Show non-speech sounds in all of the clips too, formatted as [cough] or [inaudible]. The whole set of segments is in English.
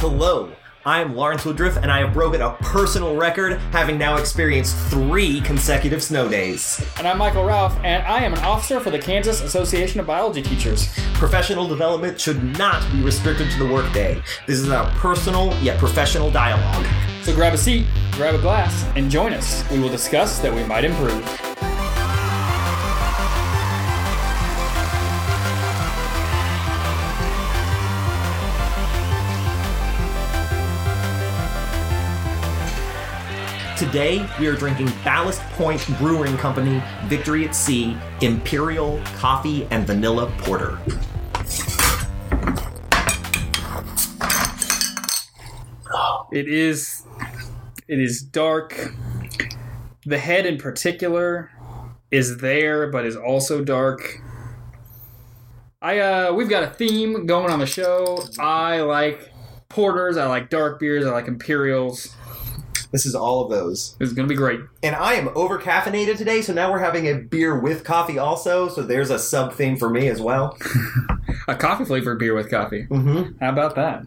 Hello, I am Lawrence Woodruff, and I have broken a personal record, having now experienced three consecutive snow days. And I'm Michael Ralph, and I am an officer for the Kansas Association of Biology Teachers. Professional development should not be restricted to the workday. This is our personal yet professional dialogue. So grab a seat, grab a glass, and join us. We will discuss that we might improve. Today, we are drinking Ballast Point Brewing Company Victory at Sea Imperial Coffee and Vanilla Porter. It is it is dark. The head in particular is there but is also dark. I uh we've got a theme going on the show. I like porters, I like dark beers, I like imperials. This is all of those. This is gonna be great. And I am over caffeinated today, so now we're having a beer with coffee also, so there's a sub theme for me as well. [laughs] A coffee flavored beer with coffee. Mm-hmm. How about that?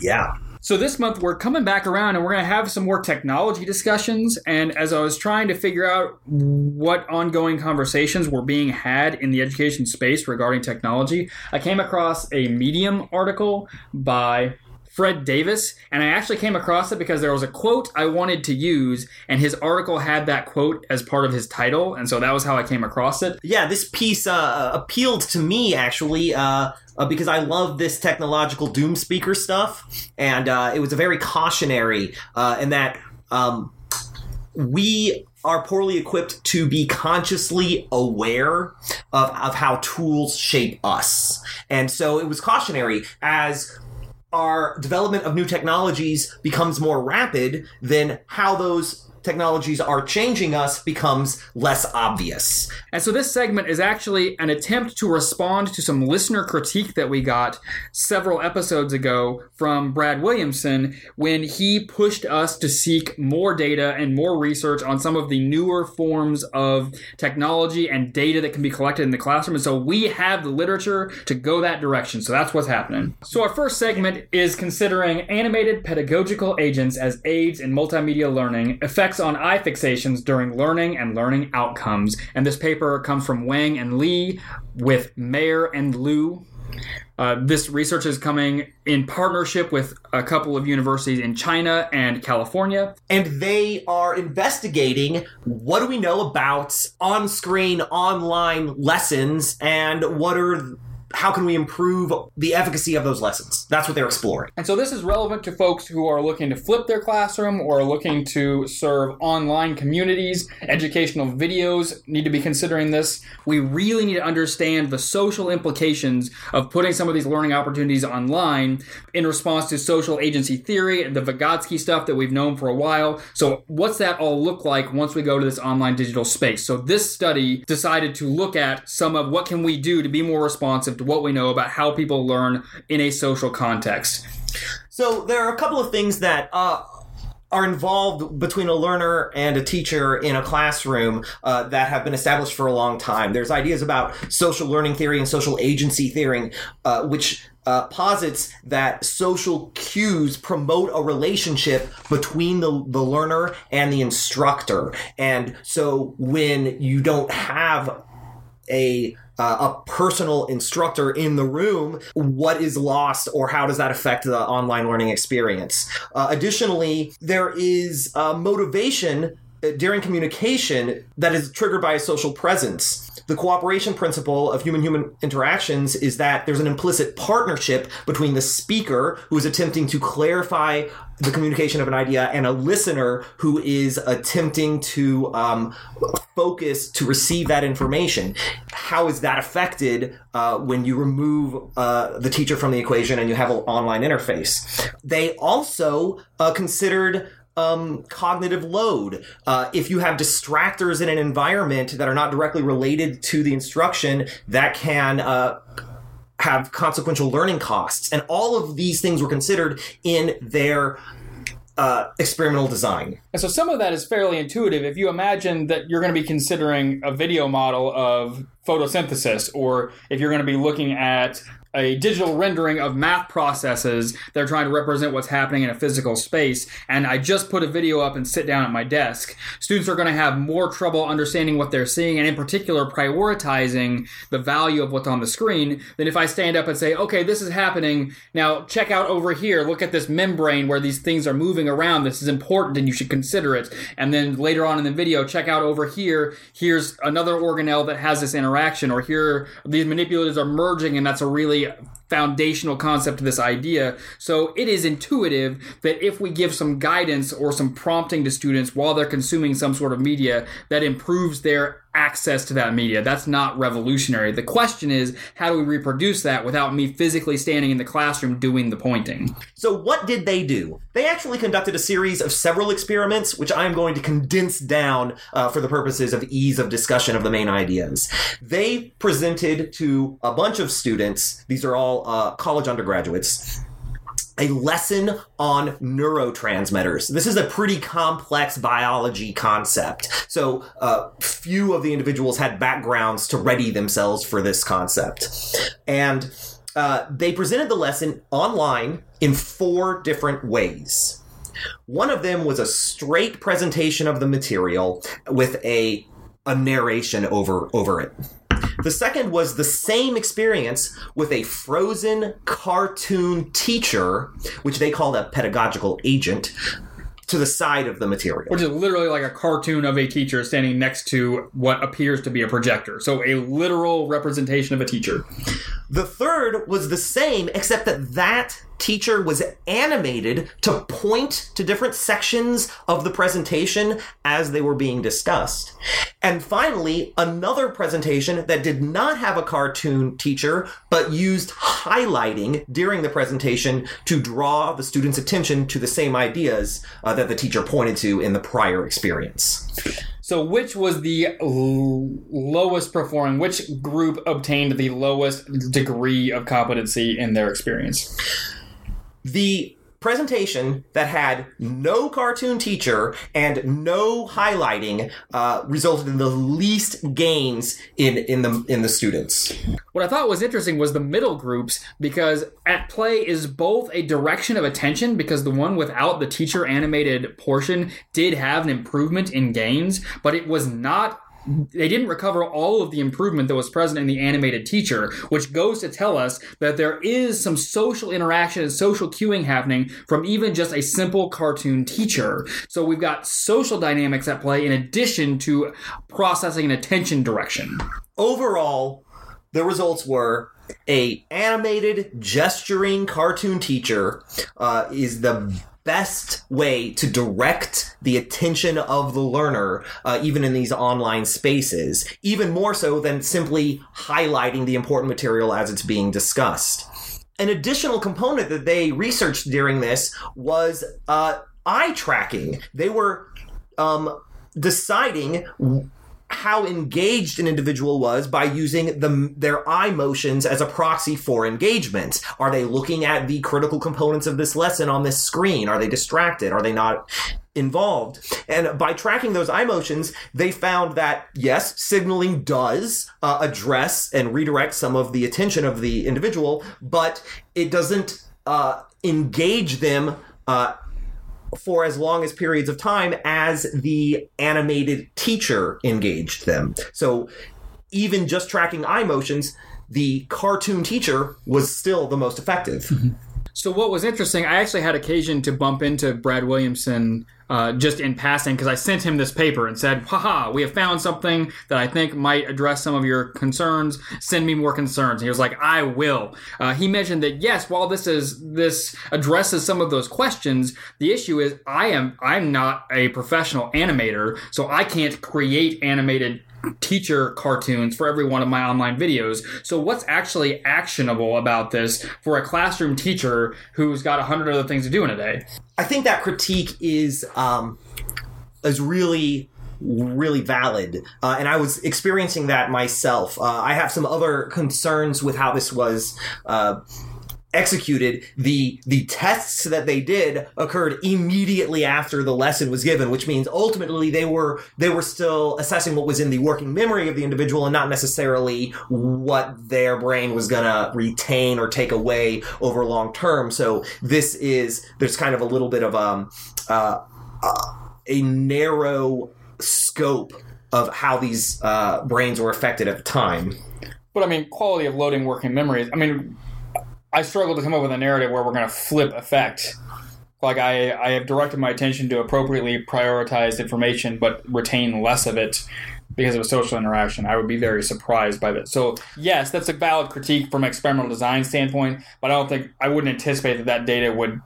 Yeah. So this month we're coming back around and we're going to have some more technology discussions. And as I was trying to figure out what ongoing conversations were being had in the education space regarding technology, I came across a Medium article by Fred Davis, and I actually came across it because there was a quote I wanted to use, and his article had that quote as part of his title, and so that was how I came across it. Yeah, this piece uh, appealed to me actually uh, uh, because I love this technological doom speaker stuff, and uh, it was a very cautionary uh, in that um, we are poorly equipped to be consciously aware of, of how tools shape us. And so it was cautionary as our development of new technologies becomes more rapid, then how those technologies are changing us becomes less obvious. And so this segment is actually an attempt to respond to some listener critique that we got several episodes ago from Brad Williamson when he pushed us to seek more data and more research on some of the newer forms of technology and data that can be collected in the classroom. And so we have the literature to go that direction. So that's what's happening. So our first segment is considering animated pedagogical agents as aids in multimedia learning, effects on eye fixations during learning and learning outcomes. And this paper comes from Wang and Li with Mayer and Liu. Uh, this research is coming in partnership with a couple of universities in China and California. And they are investigating what do we know about on screen online lessons and what are how can we improve the efficacy of those lessons? That's what they're exploring. And so this is relevant to folks who are looking to flip their classroom or looking to serve online communities. Educational videos need to be considering this. We really need to understand the social implications of putting some of these learning opportunities online in response to social agency theory and the Vygotsky stuff that we've known for a while. So what's that all look like once we go to this online digital space? So this study decided to look at some of what can we do to be more responsive to what we know about how people learn in a social context. So there are a couple of things that uh, are involved between a learner and a teacher in a classroom uh, that have been established for a long time. There's ideas about social learning theory and social agency theory, uh, which uh, posits that social cues promote a relationship between the, the learner and the instructor. And so when you don't have a uh, a personal instructor in the room, what is lost or how does that affect the online learning experience? Uh, additionally, there is uh, motivation during communication that is triggered by a social presence. The cooperation principle of human human interactions is that there's an implicit partnership between the speaker who is attempting to clarify the communication of an idea and a listener who is attempting to um, focus to receive that information. How is that affected uh, when you remove uh, the teacher from the equation and you have an online interface? They also uh, considered um, cognitive load. Uh, if you have distractors in an environment that are not directly related to the instruction, that can uh, have consequential learning costs. And all of these things were considered in their uh, experimental design. And so some of that is fairly intuitive. If you imagine that you're going to be considering a video model of photosynthesis, or if you're going to be looking at a digital rendering of math processes. They're trying to represent what's happening in a physical space. And I just put a video up and sit down at my desk. Students are going to have more trouble understanding what they're seeing and, in particular, prioritizing the value of what's on the screen than if I stand up and say, okay, this is happening. Now check out over here. Look at this membrane where these things are moving around. This is important and you should consider it. And then later on in the video, check out over here. Here's another organelle that has this interaction, or here these manipulators are merging, and that's a really the foundational concept to this idea. So it is intuitive that if we give some guidance or some prompting to students while they're consuming some sort of media, that improves their access to that media. That's not revolutionary. The question is, how do we reproduce that without me physically standing in the classroom doing the pointing? So, what did they do? They actually conducted a series of several experiments, which I'm going to condense down uh, for the purposes of ease of discussion of the main ideas. They presented to a bunch of students, these are all uh, college undergraduates, a lesson on neurotransmitters. This is a pretty complex biology concept. So, uh, few of the individuals had backgrounds to ready themselves for this concept. And uh, they presented the lesson online in four different ways. One of them was a straight presentation of the material with a a narration over over it. The second was the same experience with a frozen cartoon teacher, which they called a pedagogical agent, to the side of the material. Which is literally like a cartoon of a teacher standing next to what appears to be a projector. So a literal representation of a teacher. The third was the same, except that that teacher was animated to point to different sections of the presentation as they were being discussed. And finally, another presentation that did not have a cartoon teacher, but used highlighting during the presentation to draw the student's attention to the same ideas uh, that the teacher pointed to in the prior experience. So, which was the l- lowest performing? Which group obtained the lowest degree of competency in their experience? The presentation that had no cartoon teacher and no highlighting uh, resulted in the least gains in in the in the students. What I thought was interesting was the middle groups because at play is both a direction of attention because the one without the teacher animated portion did have an improvement in gains, but it was not they didn't recover all of the improvement that was present in the animated teacher, which goes to tell us that there is some social interaction and social cueing happening from even just a simple cartoon teacher. So we've got social dynamics at play in addition to processing and attention direction. Overall, the results were a animated gesturing cartoon teacher uh, is the best way to direct the attention of the learner, uh, even in these online spaces, even more so than simply highlighting the important material as it's being discussed. An additional component that they researched during this was uh, eye tracking. They were um, deciding how engaged an individual was by using the, their eye motions as a proxy for engagement. Are they looking at the critical components of this lesson on this screen? Are they distracted? Are they not involved? And by tracking those eye motions, they found that yes, signaling does uh, address and redirect some of the attention of the individual, but it doesn't uh, engage them uh, for as long as periods of time as the animated teacher engaged them. So even just tracking eye motions, the cartoon teacher was still the most effective. Mm-hmm. So what was interesting, I actually had occasion to bump into Brad Williamson uh, just in passing because I sent him this paper and said, haha, we have found something that I think might address some of your concerns. Send me more concerns. And he was like, I will. Uh, he mentioned that yes, while this is this addresses some of those questions, the issue is I am I'm not a professional animator, so I can't create animated teacher cartoons for every one of my online videos. So what's actually actionable about this for a classroom teacher who's got a hundred other things to do in a day? I think that critique is um, is really really valid uh, and i was experiencing that myself uh, i have some other concerns with how this was uh, executed the the tests that they did occurred immediately after the lesson was given which means ultimately they were they were still assessing what was in the working memory of the individual and not necessarily what their brain was going to retain or take away over long term so this is there's kind of a little bit of um uh, uh, a narrow scope of how these uh, brains were affected at the time But I mean, quality of loading working memories. I mean, I struggle to come up with a narrative where we're going to flip effect. Like I, I have directed my attention to appropriately prioritized information, but retain less of it because of a social interaction. I would be very surprised by that. So yes, that's a valid critique from experimental design standpoint, but I don't think I wouldn't anticipate that that data would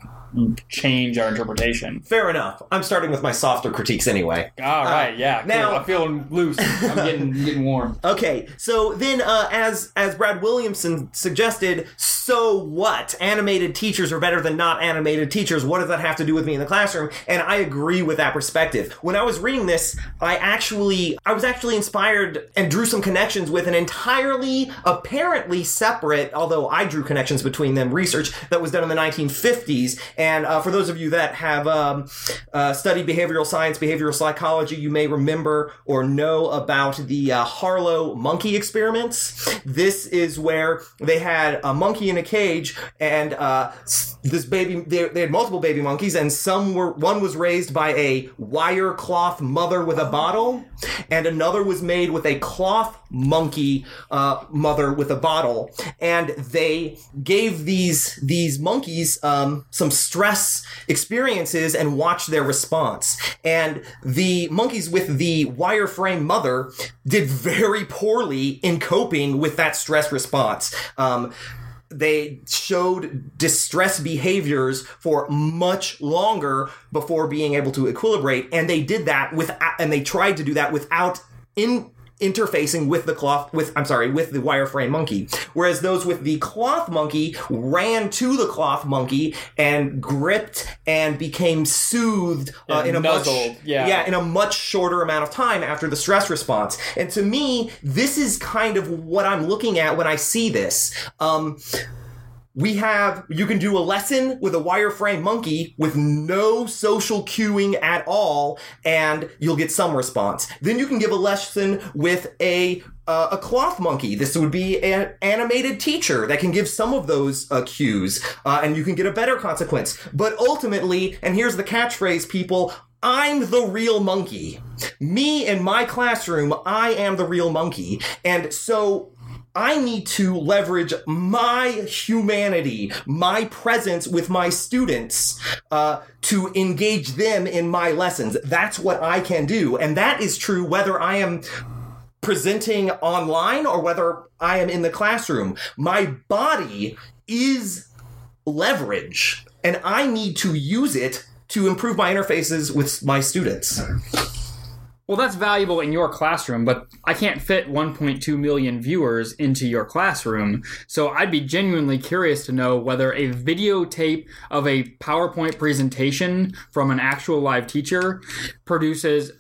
change our interpretation. fair enough i'm starting with my softer critiques anyway All right, yeah. Cool. now- I'm feeling loose. I'm [laughs] getting getting warm. Okay, so then, uh, as as Brad Williamson suggested, so what? Animated teachers are better than not animated teachers. What does that have to do with me in the classroom? And I agree with that perspective. When I was reading this, I actually I was actually inspired and drew some connections with an entirely apparently separate, although I drew connections between them, research that was done in the 1950s. And uh, for those of you that have um, uh, studied behavioral science, behavioral psychology, you may remember or know about the uh, Harlow monkey experiments. This is where they had a monkey in a cage, and uh, this baby they, they had multiple baby monkeys, and some were one was raised by a wire cloth mother with a bottle, and another was made with a cloth monkey uh, mother with a bottle, and they gave these these monkeys um, some stress experiences and watched their response. And the monkeys with the wireframe mother did very poorly in coping with that stress response. Um, they showed distress behaviors for much longer before being able to equilibrate. And they did that with and they tried to do that without in interfacing with the cloth with I'm sorry with the wireframe monkey. Whereas those with the cloth monkey ran to the cloth monkey and gripped and became soothed uh, in a much yeah. yeah in a much shorter amount of time after the stress response. And to me this is kind of what I'm looking at when I see this. Um we have you can do a lesson with a wireframe monkey with no social cueing at all and you'll get some response then you can give a lesson with a uh, a cloth monkey this would be an animated teacher that can give some of those uh, cues uh, and you can get a better consequence but ultimately and here's the catchphrase people I'm the real monkey. Me in my classroom, I am the real monkey. And so I need to leverage my humanity, my presence with my students, uh, to engage them in my lessons. That's what I can do. And that is true whether I am presenting online or whether I am in the classroom. My body is leverage, and I need to use it to improve my interfaces with my students. Well, that's valuable in your classroom, but I can't fit 1.2 million viewers into your classroom. So I'd be genuinely curious to know whether a videotape of a PowerPoint presentation from an actual live teacher produces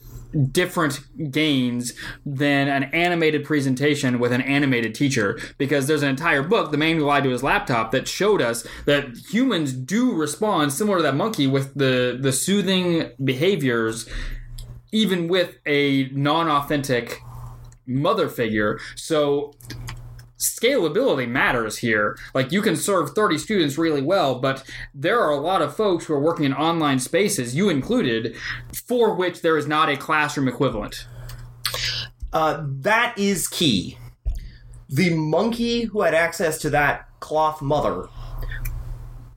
different gains than an animated presentation with an animated teacher because there's an entire book the man who lied to his laptop that showed us that humans do respond similar to that monkey with the the soothing behaviors even with a non-authentic mother figure. So scalability matters here. Like you can serve 30 students really well, but there are a lot of folks who are working in online spaces, you included, for which there is not a classroom equivalent. Uh, that is key. The monkey who had access to that cloth mother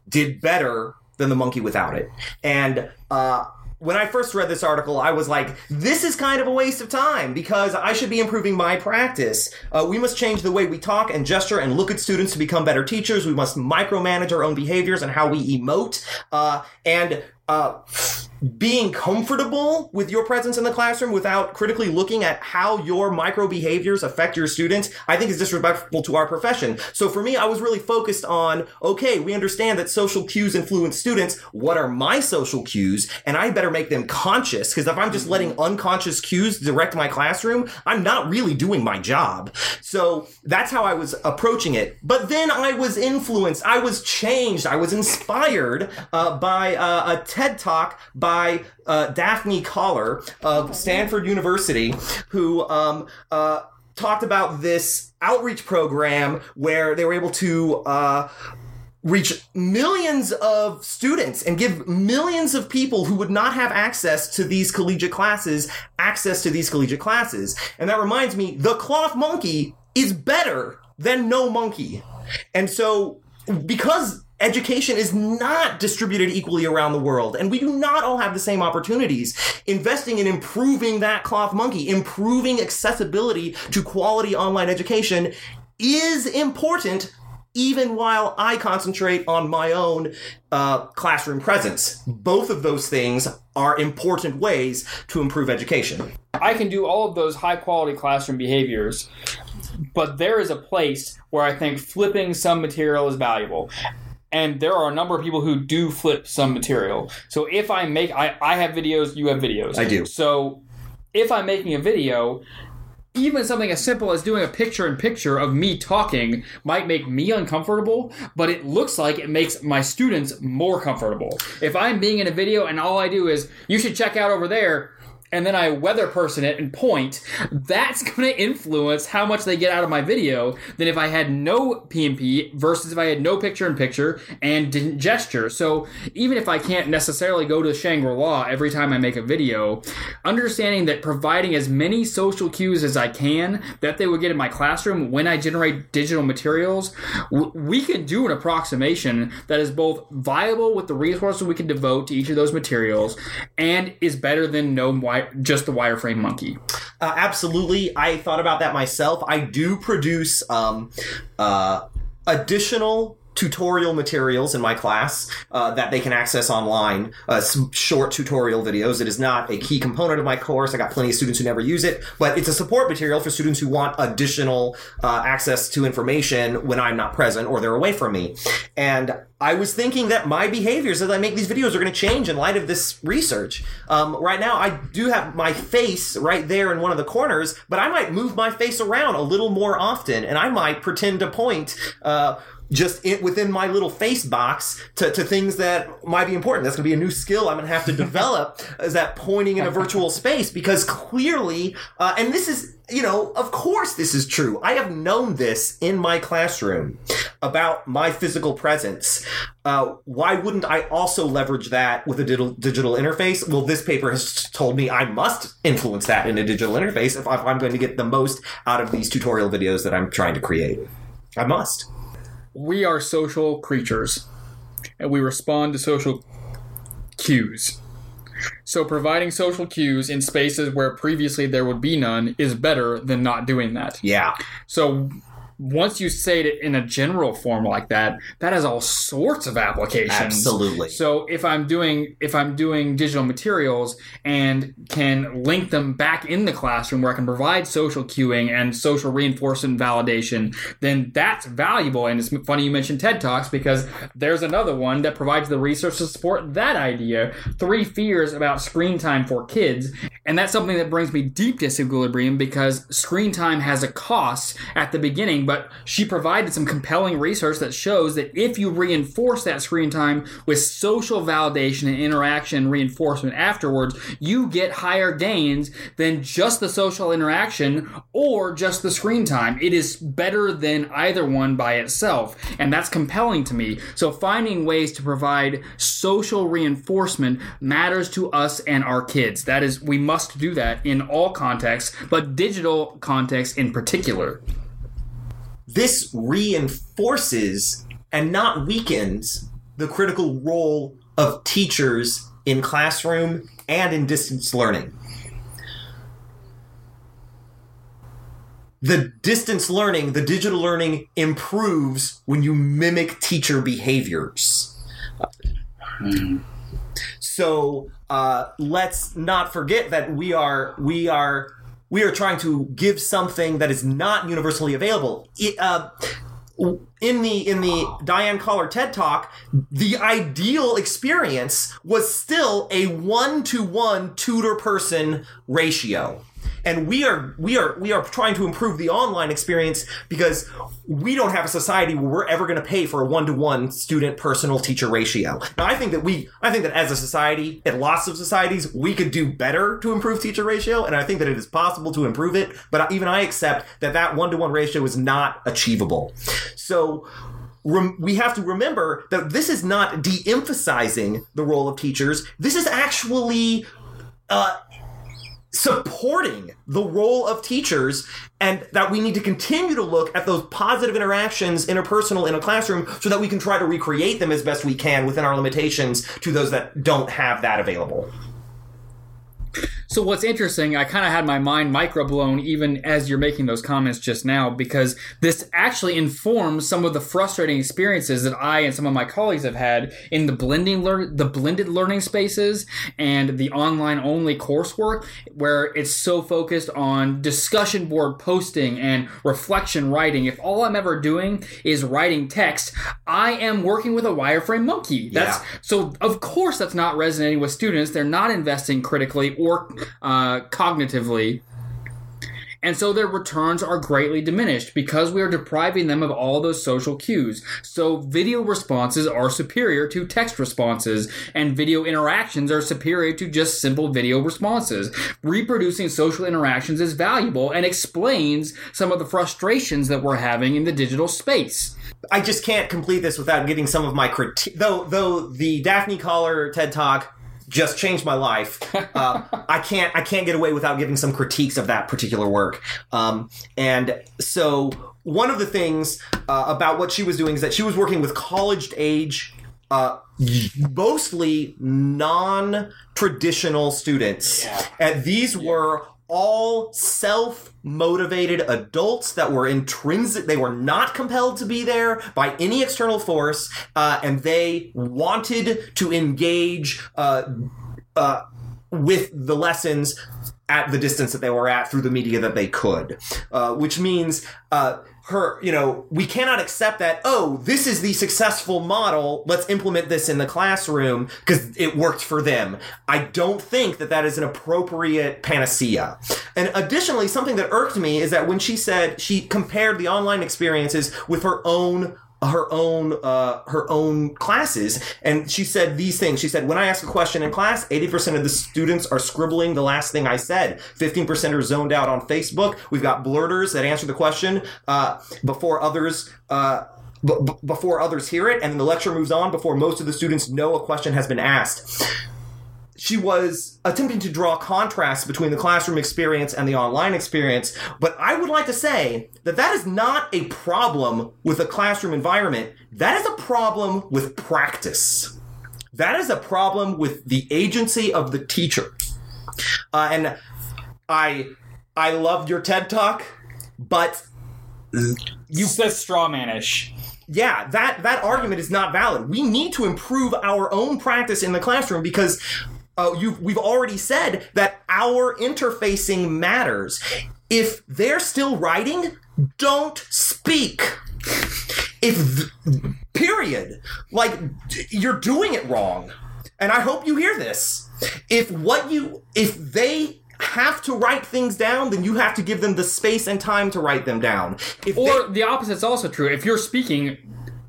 did better than the monkey without it. And uh, when I first read this article, I was like, this is kind of a waste of time because I should be improving my practice. Uh, we must change the way we talk and gesture and look at students to become better teachers. We must micromanage our own behaviors and how we emote. Uh, and uh, being comfortable with your presence in the classroom without critically looking at how your micro behaviors affect your students, I think is disrespectful to our profession. So for me, I was really focused on, okay, we understand that social cues influence students. What are my social cues? And I better make them conscious because if I'm just letting unconscious cues direct my classroom, I'm not really doing my job. So that's how I was approaching it. But then I was influenced. I was changed. I was inspired uh, by uh, a TED talk by uh, Daphne Koller of Stanford University, who um, uh, talked about this outreach program where they were able to. Uh, reach millions of students and give millions of people who would not have access to these collegiate classes access to these collegiate classes. And that reminds me, the cloth monkey is better than no monkey. And so, because education is not distributed equally around the world and we do not all have the same opportunities investing in improving that cloth monkey improving accessibility to quality online education is important even while I concentrate on my own uh, classroom presence. Both of those things are important ways to improve education. I can do all of those high quality classroom behaviors, but there is a place where I think flipping some material is valuable and there are a number of people who do flip some material. So if I make, I, I have videos, you have videos. I do. So if I'm making a video, even something as simple as doing a picture in picture of me talking might make me uncomfortable, but it looks like it makes my students more comfortable. If I'm being in a video and all I do is, you should check out over there, and then I weather person it and point, that's going to influence how much they get out of my video than if I had no PMP versus if I had no picture in picture and didn't gesture. So even if I can't necessarily go to Shangri La every time I make a video, understanding that providing as many social cues as I can that they would get in my classroom when I generate digital materials, we can do an approximation that is both viable with the resources we can devote to each of those materials and is better than no just the wireframe monkey. Uh, absolutely, I thought about that myself. I do produce um, uh, additional tutorial materials in my class uh, that they can access online, uh, some short tutorial videos. It is not a key component of my course. I got plenty of students who never use it, but it's a support material for students who want additional uh, access to information when I'm not present or they're away from me. And I was thinking that my behaviors as I make these videos are going to change in light of this research. Um, right now, I do have my face right there in one of the corners, but I might move my face around a little more often, and I might pretend to point uh, just in, within my little face box to, to things that might be important. That's going to be a new skill I'm going to have to [laughs] develop is that pointing in a virtual [laughs] space because clearly, uh, and this is, you know, of course this is true. I have known this in my classroom about my physical presence. Uh, why wouldn't I also leverage that with a digital, digital interface? Well, this paper has told me I must influence that in a digital interface if I'm going to get the most out of these tutorial videos that I'm trying to create. I must we are social creatures and we respond to social cues. So, providing social cues in spaces where previously there would be none is better than not doing that. Yeah. So, once you say it in a general form like that, that has all sorts of applications. Absolutely. So if I'm doing if I'm doing digital materials and can link them back in the classroom where I can provide social cueing and social reinforcement validation, then that's valuable. And it's funny you mentioned TED Talks because there's another one that provides the research to support that idea. Three fears about screen time for kids. And that's something that brings me deep disequilibrium because screen time has a cost at the beginning, but she provided some compelling research that shows that if you reinforce that screen time with social validation and interaction reinforcement afterwards, you get higher gains than just the social interaction or just the screen time. It is better than either one by itself, and that's compelling to me. So finding ways to provide social reinforcement matters to us and our kids. That is, we must do that in all contexts, but digital contexts in particular this reinforces and not weakens the critical role of teachers in classroom and in distance learning. The distance learning, the digital learning improves when you mimic teacher behaviors. Hmm. So uh, let's not forget that we are we are we are trying to give something that is not universally available. It, uh, in the in the Diane Koller TED Talk, the ideal experience was still a one to one tutor person ratio and we are we are we are trying to improve the online experience because we don't have a society where we're ever going to pay for a one-to-one student personal teacher ratio now i think that we i think that as a society in lots of societies we could do better to improve teacher ratio and i think that it is possible to improve it but even i accept that that one-to-one ratio is not achievable so we have to remember that this is not de-emphasizing the role of teachers. This is actually uh, supporting the role of teachers and that we need to continue to look at those positive interactions interpersonal in a classroom so that we can try to recreate them as best we can within our limitations to those that don't have that available so what's interesting, I kind of had my mind microblown even as you're making those comments just now because this actually informs some of the frustrating experiences that I and some of my colleagues have had in the blending learn the blended learning spaces and the online only coursework where it's so focused on discussion board posting and reflection writing. If all I'm ever doing is writing text, I am working with a wireframe monkey. That's Yeah. so of course that's not resonating with students. They're not investing critically or uh, cognitively. And so their returns are greatly diminished because we are depriving them of all those social cues. So video responses are superior to text responses, and video interactions are superior to just simple video responses. Reproducing social interactions is valuable and explains some of the frustrations that we're having in the digital space. I just can't complete this without getting some of my critique. Though, though the Daphne Koller TED Talk just changed my life. [laughs] Uh, I can't, I can't get away without giving some critiques of that particular work. Um, and so, one of the things uh, about what she was doing is that she was working with college age. Uh, mostly non-traditional students, and these were all self-motivated adults that were intrinsic they were not compelled to be there by any external force uh, and they wanted to engage uh, uh, with the lessons at the distance that they were at through the media that they could. Uh, which means uh, her you know we cannot accept that oh this is the successful model let's implement this in the classroom because it worked for them. I don't think that that is an appropriate panacea. And additionally something that irked me is that when she said she compared the online experiences with her own her own uh, her own classes. And she said these things. She said when i ask a question in class 80% of the students are scribbling the last thing i said. 15% are zoned out on facebook. We've got blurters that answer the question uh, before others uh, b- before others hear it. And then the lecture moves on before most of the students know a question has been asked she was attempting to draw contrasts between the classroom experience and the online experience, but I would like to say that that is not a problem with a classroom environment. That is a problem with practice. That is a problem with the agency of the teacher. Uh, and I, I loved your TED talk, but You said strawmanish. yeah, that that argument is not valid. We need to improve our own practice in the classroom because uh, you we've already said that our interfacing matters. If they're still writing, don't speak. If th- period, like you're doing it wrong, and I hope you hear this. If what you if they have to write things down, then you have to give them the space and time to write them down. If they- Or the is also true. If you're speaking,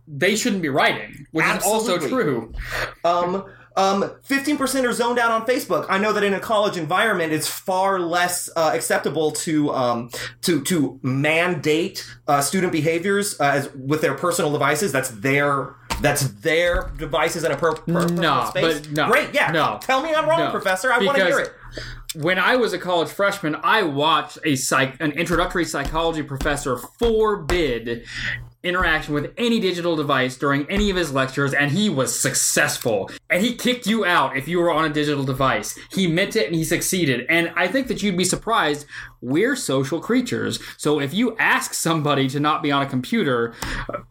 they shouldn't be writing, which is also true. Um, um, 15% are zoned out on Facebook. I know that in a college environment, it's far less uh, acceptable to um, to to mandate uh, student behaviors uh, as with their personal devices. That's their that's their devices in a per, per personal No, space. but no, Great, yeah. no. Tell me I'm wrong, No, Professor. I want to hear it. When I was a college freshman, I watched a psych an introductory psychology professor forbid interaction with any digital device during any of his lectures and he was successful. And he kicked you out if you were on a digital device. He meant it and he succeeded. And i think that you'd be surprised we're social creatures. So if you ask somebody to not be on a computer,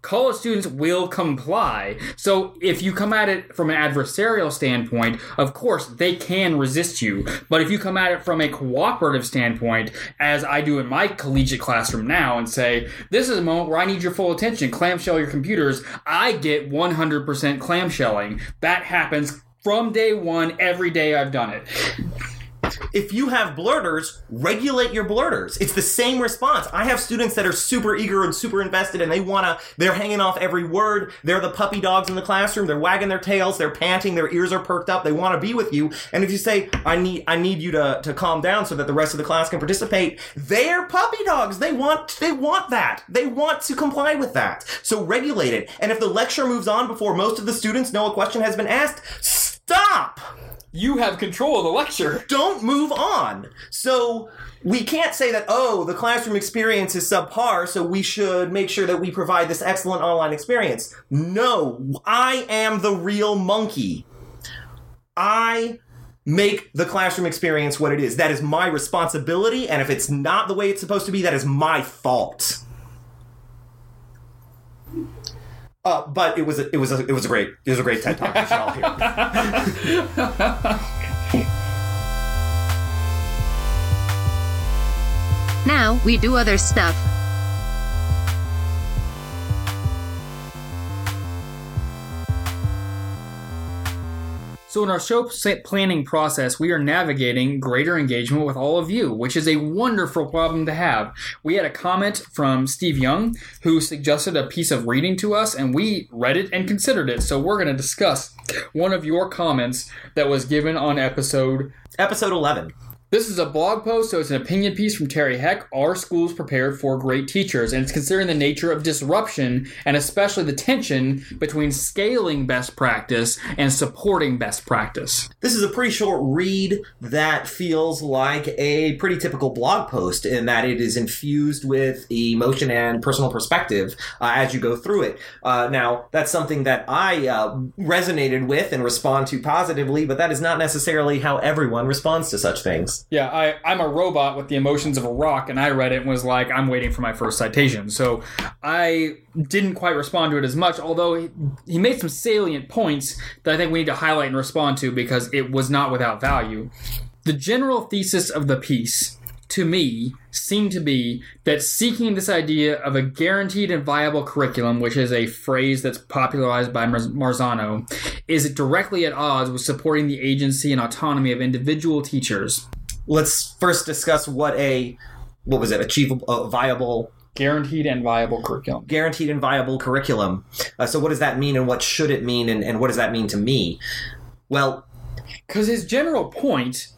college students will comply. So if you come at it from an adversarial standpoint, of course they can resist you. But if you come at it from a cooperative standpoint, as I do in my collegiate classroom now, and say, this is a moment where I need your full attention, clamshell your computers, I get 100% clamshelling. That happens from day one, every day I've done it. If you have blurters, regulate your blurters. It's the same response. I have students that are super eager and super invested and they wanna, they're hanging off every word. They're the puppy dogs in the classroom. They're wagging their tails. They're panting. Their ears are perked up. They wanna be with you. And if you say, I need, I need you to, to calm down so that the rest of the class can participate, they're puppy dogs. They want, they want that. They want to comply with that. So regulate it. And if the lecture moves on before most of the students know a question has been asked, stop! You have control of the lecture. don't move on. So we can't say that, oh, the classroom experience is subpar, so we should make sure that we provide this excellent online experience. No, I am the real monkey. I make the classroom experience what it is. That is my responsibility, and if it's not the way it's supposed to be, that is my fault. Uh, but it was a, it was a, it was a great it was a great TED talk. Should all hear. [laughs] Now we do other stuff. So, in our show planning process, we are navigating greater engagement with all of you, which is a wonderful problem to have. We had a comment from Steve Young who suggested a piece of reading to us, and we read it and considered it. So, we're going to discuss one of your comments that was given on episode Episode eleven. This is a blog post, so it's an opinion piece from Terry Heck. Are schools prepared for great teachers? And it's considering the nature of disruption and especially the tension between scaling best practice and supporting best practice. This is a pretty short read that feels like a pretty typical blog post in that it is infused with emotion and personal perspective uh, as you go through it. Uh, now, that's something that I uh, resonated with and respond to positively, but that is not necessarily how everyone responds to such things. Yeah, I, I'm a robot with the emotions of a rock, and I read it and was like, I'm waiting for my first citation. So I didn't quite respond to it as much, although he, he made some salient points that I think we need to highlight and respond to because it was not without value. The general thesis of the piece to me seemed to be that seeking this idea of a guaranteed and viable curriculum, which is a phrase that's popularized by Marzano, is directly at odds with supporting the agency and autonomy of individual teachers. Let's first discuss what a what was it? Achievable uh, viable guaranteed and viable curriculum. guaranteed and viable curriculum. Uh, so what does that mean and what should it mean and, and what does that mean to me? Well because his general point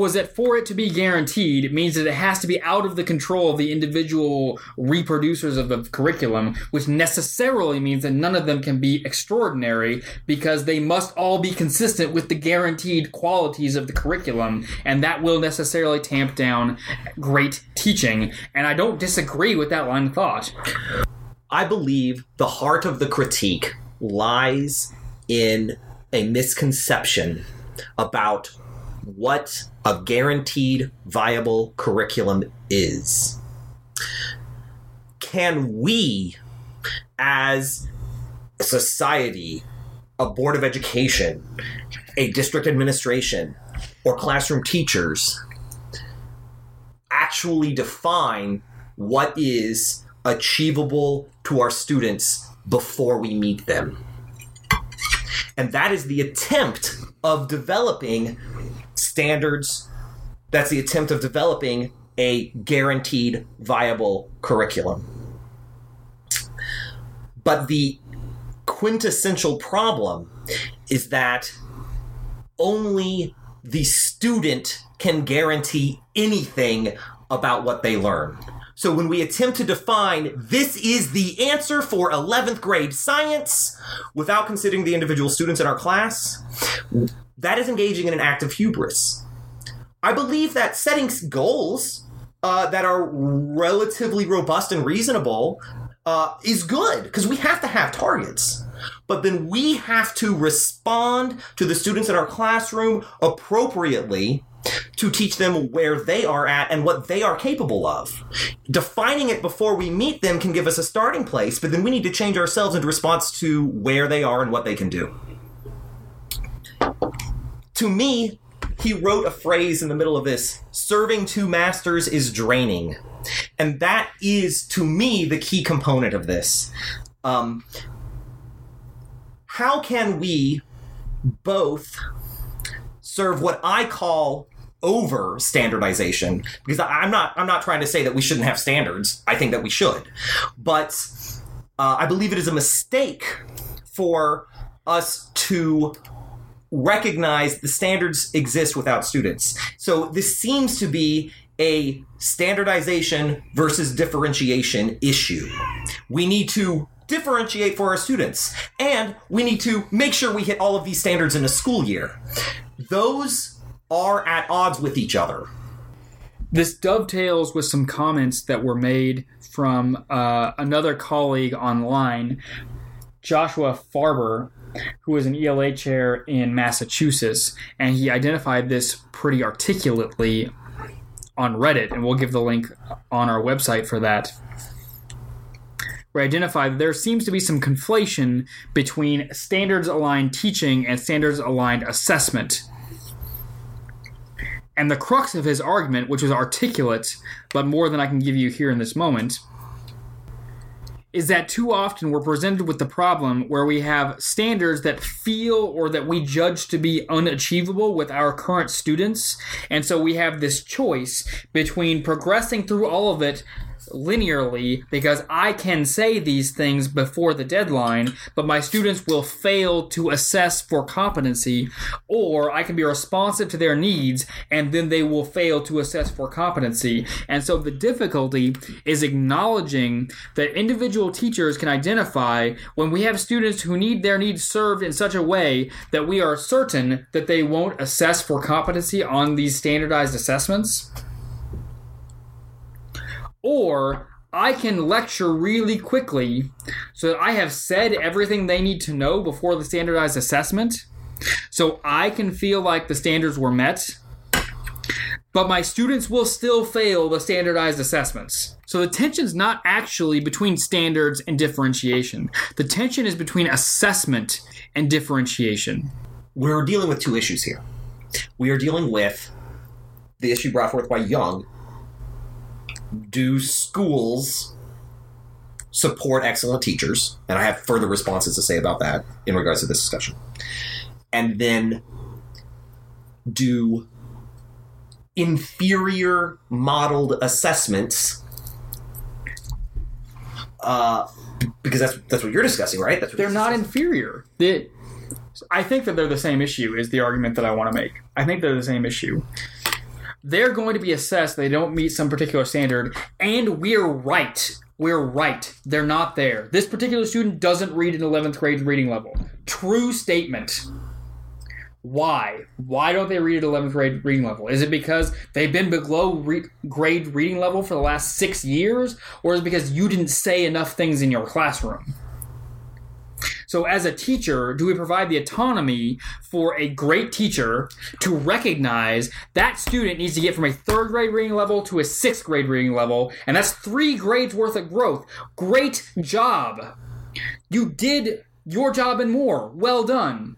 was that for it to be guaranteed, it means that it has to be out of the control of the individual reproducers of the curriculum, which necessarily means that none of them can be extraordinary because they must all be consistent with the guaranteed qualities of the curriculum, and that will necessarily tamp down great teaching. And I don't disagree with that line of thought. I believe the heart of the critique lies in a misconception about what a guaranteed viable curriculum is. Can we, as a society, a board of education, a district administration, or classroom teachers, actually define what is achievable to our students before we meet them? And that is the attempt of developing standards. That's the attempt of developing a guaranteed viable curriculum. But the quintessential problem is that only the student can guarantee anything about what they learn. So when we attempt to define this is the answer for 11th grade science without considering the individual students in our class, that is engaging in an act of hubris. I believe that setting goals uh, that are relatively robust and reasonable uh, is good because we have to have targets. But then we have to respond to the students in our classroom appropriately to teach them where they are at and what they are capable of. Defining it before we meet them can give us a starting place, but then we need to change ourselves in response to where they are and what they can do. To me, he wrote a phrase in the middle of this serving two masters is draining. And that is, to me, the key component of this. Um, how can we both serve what I call over standardization because I'm not I'm not trying to say that we shouldn't have standards. I think that we should, but uh, I believe it is a mistake for us to recognize the standards exist without students. So this seems to be a standardization versus differentiation issue. We need to differentiate for our students and we need to make sure we hit all of these standards in a school year. Those are at odds with each other. This dovetails with some comments that were made from uh, another colleague online, Joshua Farber, who is an ELA chair in Massachusetts, and he identified this pretty articulately on Reddit, and we'll give the link on our website for that. We identified there seems to be some conflation between standards aligned teaching and standards aligned assessment. And the crux of his argument, which was articulate, but more than I can give you here in this moment, is that too often we're presented with the problem where we have standards that feel or that we judge to be unachievable with our current students. And so we have this choice between progressing through all of it linearly because I can say these things before the deadline, but my students will fail to assess for competency, or I can be responsive to their needs and then they will fail to assess for competency. And so the difficulty is acknowledging that individual teachers can identify when we have students who need their needs served in such a way that we are certain that they won't assess for competency on these standardized assessments or I can lecture really quickly so that I have said everything they need to know before the standardized assessment. So I can feel like the standards were met, but my students will still fail the standardized assessments. So the tension's not actually between standards and differentiation. The tension is between assessment and differentiation. We're dealing with two issues here. We are dealing with the issue brought forth by Young do schools support excellent teachers? And I have further responses to say about that in regards to this discussion. And then do inferior modeled assessments uh, because that's that's what you're discussing, right? That's what They're not inferior. They, I think that they're the same issue. Is the argument that I want to make? I think they're the same issue. They're going to be assessed. They don't meet some particular standard, and we're right. We're right. They're not there. This particular student doesn't read an 11th grade reading level. True statement. Why? Why don't they read at 11th grade reading level? Is it because they've been below re- grade reading level for the last six years? Or is it because you didn't say enough things in your classroom? So, as a teacher, do we provide the autonomy for a great teacher to recognize that student needs to get from a third grade reading level to a sixth grade reading level, and that's three grades worth of growth? Great job! You did your job and more. Well done.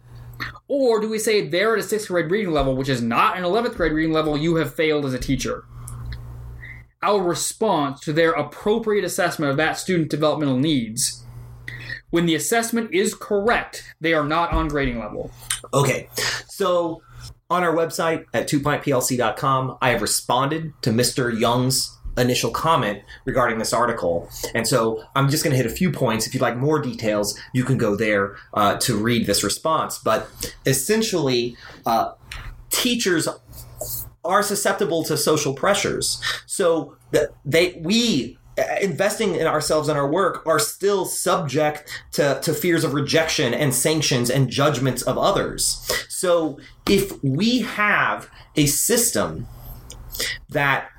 Or do we say they're at a sixth grade reading level, which is not an 11th grade reading level, you have failed as a teacher? Our response to their appropriate assessment of that student developmental needs when the assessment is correct, they are not on grading level. Okay, so on our website at twopintplc.com, I have responded to Mr. Young's initial comment regarding this article. And so I'm just going to hit a few points. If you'd like more details, you can go there uh, to read this response. But essentially, uh, teachers are susceptible to social pressures. So they we investing in ourselves and our work are still subject to, to fears of rejection and sanctions and judgments of others. So if we have a system that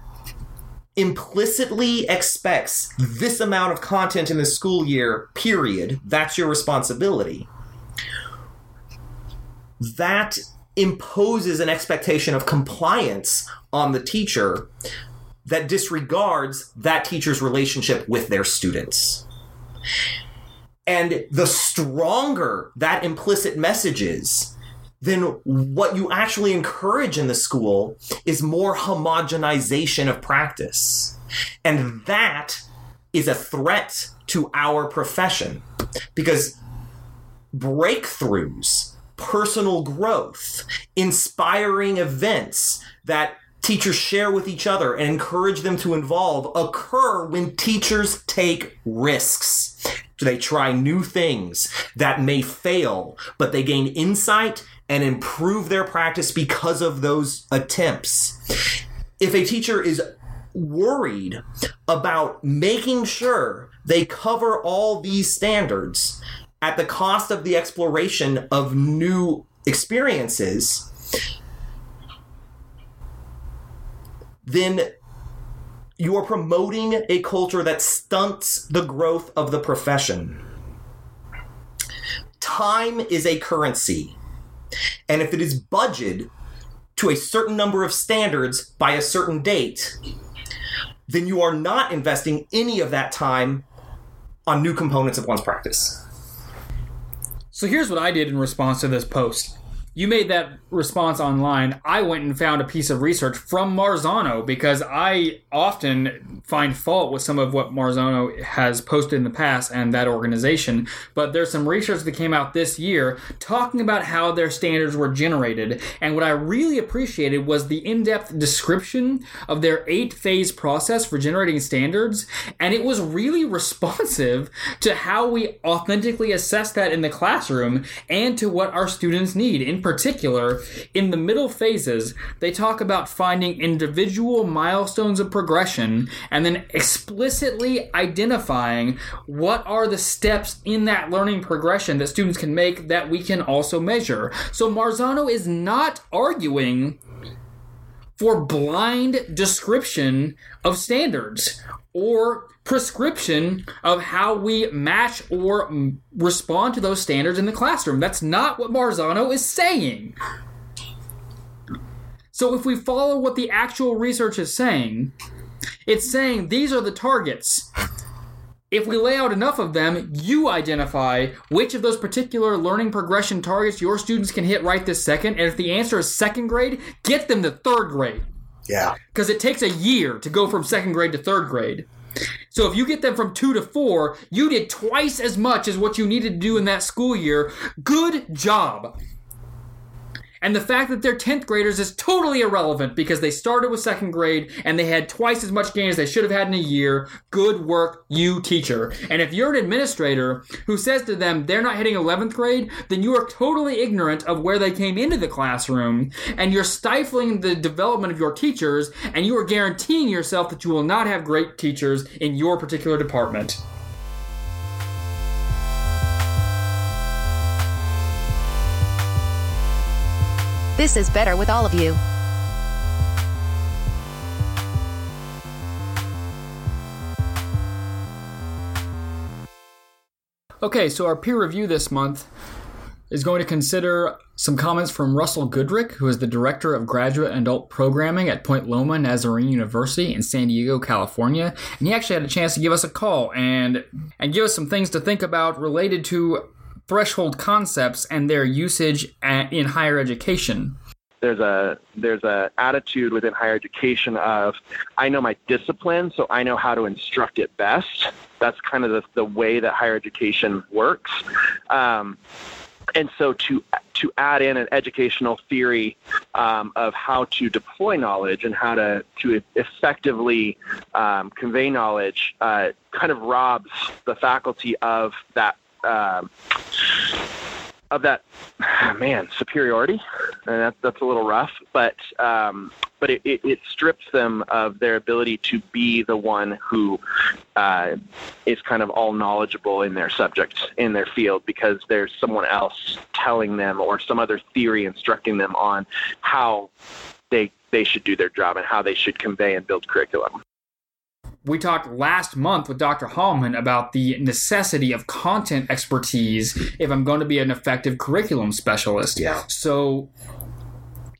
implicitly expects this amount of content in the school year, period, that's your responsibility. That imposes an expectation of compliance on the teacher that disregards that teacher's relationship with their students. And the stronger that implicit message is, then what you actually encourage in the school is more homogenization of practice. And that is a threat to our profession because breakthroughs, personal growth, inspiring events that teachers share with each other and encourage them to involve occur when teachers take risks. They try new things that may fail, but they gain insight and improve their practice because of those attempts. If a teacher is worried about making sure they cover all these standards at the cost of the exploration of new experiences, then you are promoting a culture that stunts the growth of the profession. Time is a currency. And if it is budgeted to a certain number of standards by a certain date, then you are not investing any of that time on new components of one's practice. So here's what I did in response to this post. You made that response online. I went and found a piece of research from Marzano because I often find fault with some of what Marzano has posted in the past and that organization. But there's some research that came out this year talking about how their standards were generated. And what I really appreciated was the in depth description of their eight phase process for generating standards. And it was really [laughs] responsive to how we authentically assess that in the classroom and to what our students need. In particular, in the middle phases, they talk about finding individual milestones of progression and then explicitly identifying what are the steps in that learning progression that students can make that we can also measure. So Marzano is not arguing for blind description of standards or prescription of how we match or m- respond to those standards in the classroom. That's not what Marzano is saying. So if we follow what the actual research is saying, it's saying these are the targets. If we lay out enough of them, you identify which of those particular learning progression targets your students can hit right this second. And if the answer is second grade, get them to third grade. Yeah. Because it takes a year to go from second grade to third grade. So if you get them from two to four, you did twice as much as what you needed to do in that school year. Good job. And the fact that they're 10th graders is totally irrelevant because they started with second grade and they had twice as much gain as they should have had in a year. Good work, you teacher. And if you're an administrator who says to them they're not hitting 11th grade, then you are totally ignorant of where they came into the classroom and you're stifling the development of your teachers and you are guaranteeing yourself that you will not have great teachers in your particular department. This is better with all of you. Okay, so our peer review this month is going to consider some comments from Russell Goodrick, who is the director of graduate and adult programming at Point Loma Nazarene University in San Diego, California. And he actually had a chance to give us a call and and give us some things to think about related to threshold concepts and their usage in higher education. there's a there's a attitude within higher education of I know my discipline, so I know how to instruct it best. That's kind of the, the way that higher education works. Um, and so to to add in an educational theory um, of how to deploy knowledge and how to to effectively um, convey knowledge uh, kind of robs the faculty of that um, of that [sighs] man superiority, and that, that's a little rough, but um, but it, it, it strips them of their ability to be the one who uh, is kind of all knowledgeable in their subject in their field because there's someone else telling them or some other theory instructing them on how they they should do their job and how they should convey and build curriculum we talked last month with Dr. Hallman about the necessity of content expertise if I'm going to be an effective curriculum specialist. Yeah. So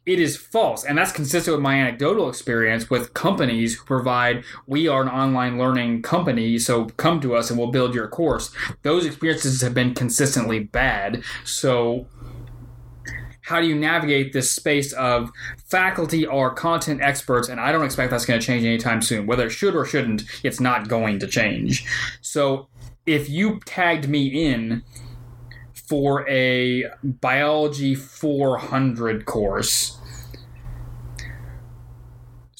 it is false. And that's consistent with my anecdotal experience with companies who provide, we are an online learning company, so come to us and we'll build your course. Those experiences have been consistently bad. So, how do you navigate this space of faculty are content experts? And I don't expect that's going to change anytime soon. Whether it should or shouldn't, it's not going to change. So, if you tagged me in for a biology 400 course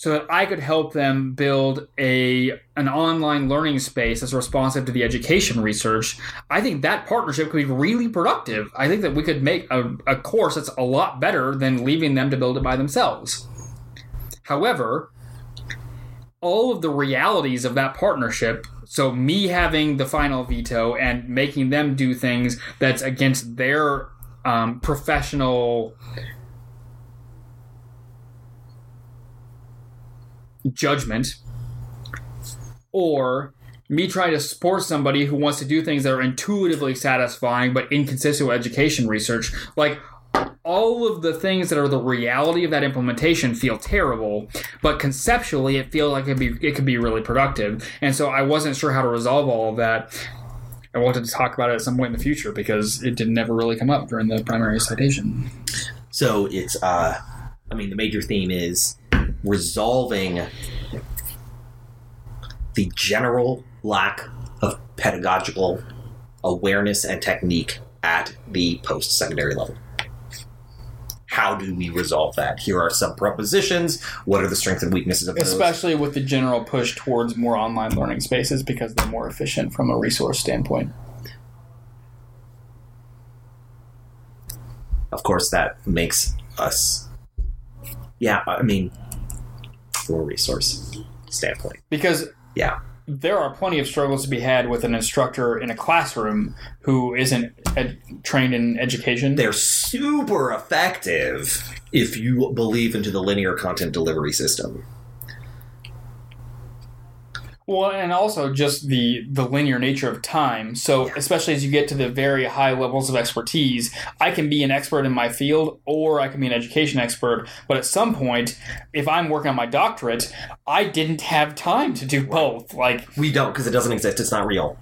so that I could help them build a an online learning space that's responsive to the education research. I think that partnership could be really productive. I think that we could make a, a course that's a lot better than leaving them to build it by themselves. However, all of the realities of that partnership so me having the final veto and making them do things that's against their um, professional judgment or me trying to support somebody who wants to do things that are intuitively satisfying but inconsistent with education research like all of the things that are the reality of that implementation feel terrible, but conceptually it feels like it be it could be really productive. And so I wasn't sure how to resolve all of that. I wanted to talk about it at some point in the future because it didn't never really come up during the primary citation. So it's, uh, I mean, the major theme is resolving the general lack of pedagogical awareness and technique at the post secondary level. How do we resolve that? Here are some propositions. What are the strengths and weaknesses of those? Especially with the general push towards more online learning spaces because they're more efficient from a resource standpoint. Of course, that makes us, yeah, I mean, from a resource standpoint. Because Yeah. there are plenty of struggles to be had with an instructor in a classroom who isn't ed- trained in education. They're super effective if you believe into the linear content delivery system. Well, and also just the the linear nature of time. So, especially as you get to the very high levels of expertise, I can be an expert in my field, or I can be an education expert. But at some point, if I'm working on my doctorate, I didn't have time to do both. Like, We don't because it doesn't exist. It's not real.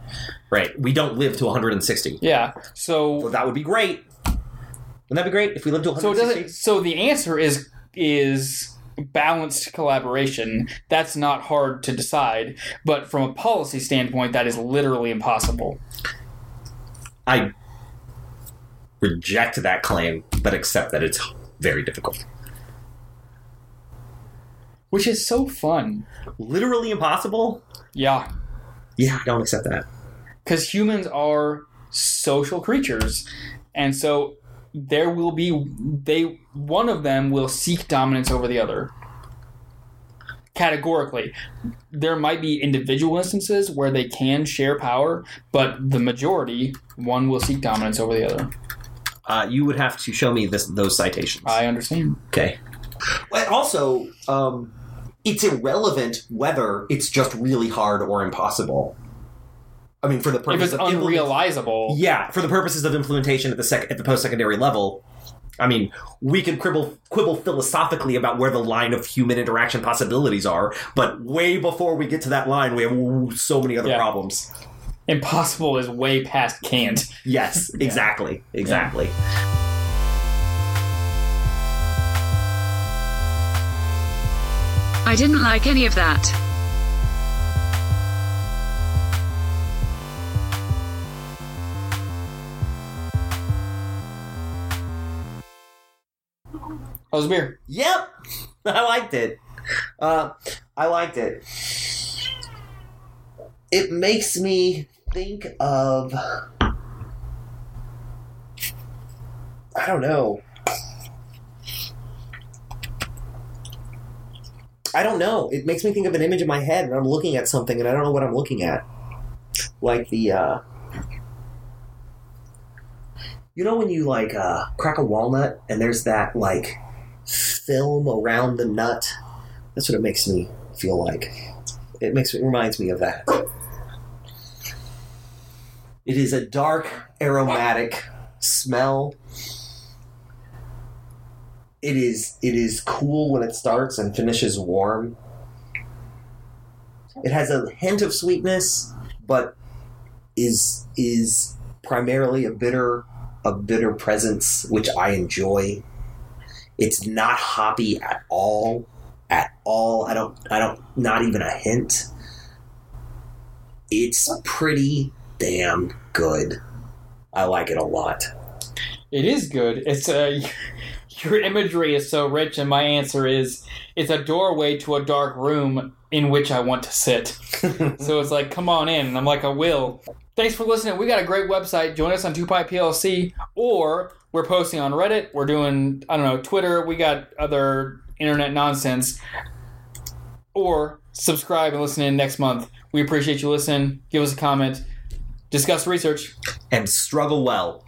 Right. We don't live to 160. yeah. Well, So, that would be great. Wouldn't that be great if we lived to so it 160? doesn't. So the answer is is balanced collaboration. That's not hard to decide, but from a policy standpoint, that is literally impossible. I reject that claim, but accept that it's very difficult. Which is so fun. Literally impossible? Yeah. Yeah, I don't accept that. because humans are social creatures and so there will be they one of them will seek dominance over the other categorically there might be individual instances where they can share power but the majority one will seek dominance over the other Uh, you would have to show me this, those citations. i understand Okay. But also, um, it's irrelevant whether it's just really hard or impossible. I mean, for the purpose if it's of implement- unrealizable yeah, for the purposes of implementation at the sec- at the post secondary level. I mean, we can quibble quibble philosophically about where the line of human interaction possibilities are, but way before we get to that line, we have ooh, so many other Yeah. problems. impossible is way past can't Yes, [laughs] exactly, exactly. I didn't like any of that. How's beer Yep, [laughs] I liked it. Uh, I liked it. It makes me think of. I don't know. I don't know. It makes me think of an image in my head, and I'm looking at something, and I don't know what I'm looking at. Like the, uh. You know when you, like, uh, crack a walnut, and there's that, like, film around the nut. That's what it makes me feel like. It makes it reminds me of that. It is a dark, aromatic smell. it is it is cool when it starts and finishes warm. It has a hint of sweetness, but is is primarily a bitter a bitter presence, which I enjoy. It's not hoppy at all, at all. I don't I don't not even a hint. It's pretty damn good. I like it a lot. It is good. It's a [laughs] your imagery is so rich, and my answer is it's a doorway to a dark room in which I want to sit. [laughs] so it's like, come on in, and I'm like, I will. Thanks for listening. We got a great website. Join us on Two Pint PLC, or we're posting on Reddit. We're doing I don't know Twitter. We got other internet nonsense. Or subscribe and listen in next month. We appreciate you listening. Give us a comment. Discuss research. and struggle well.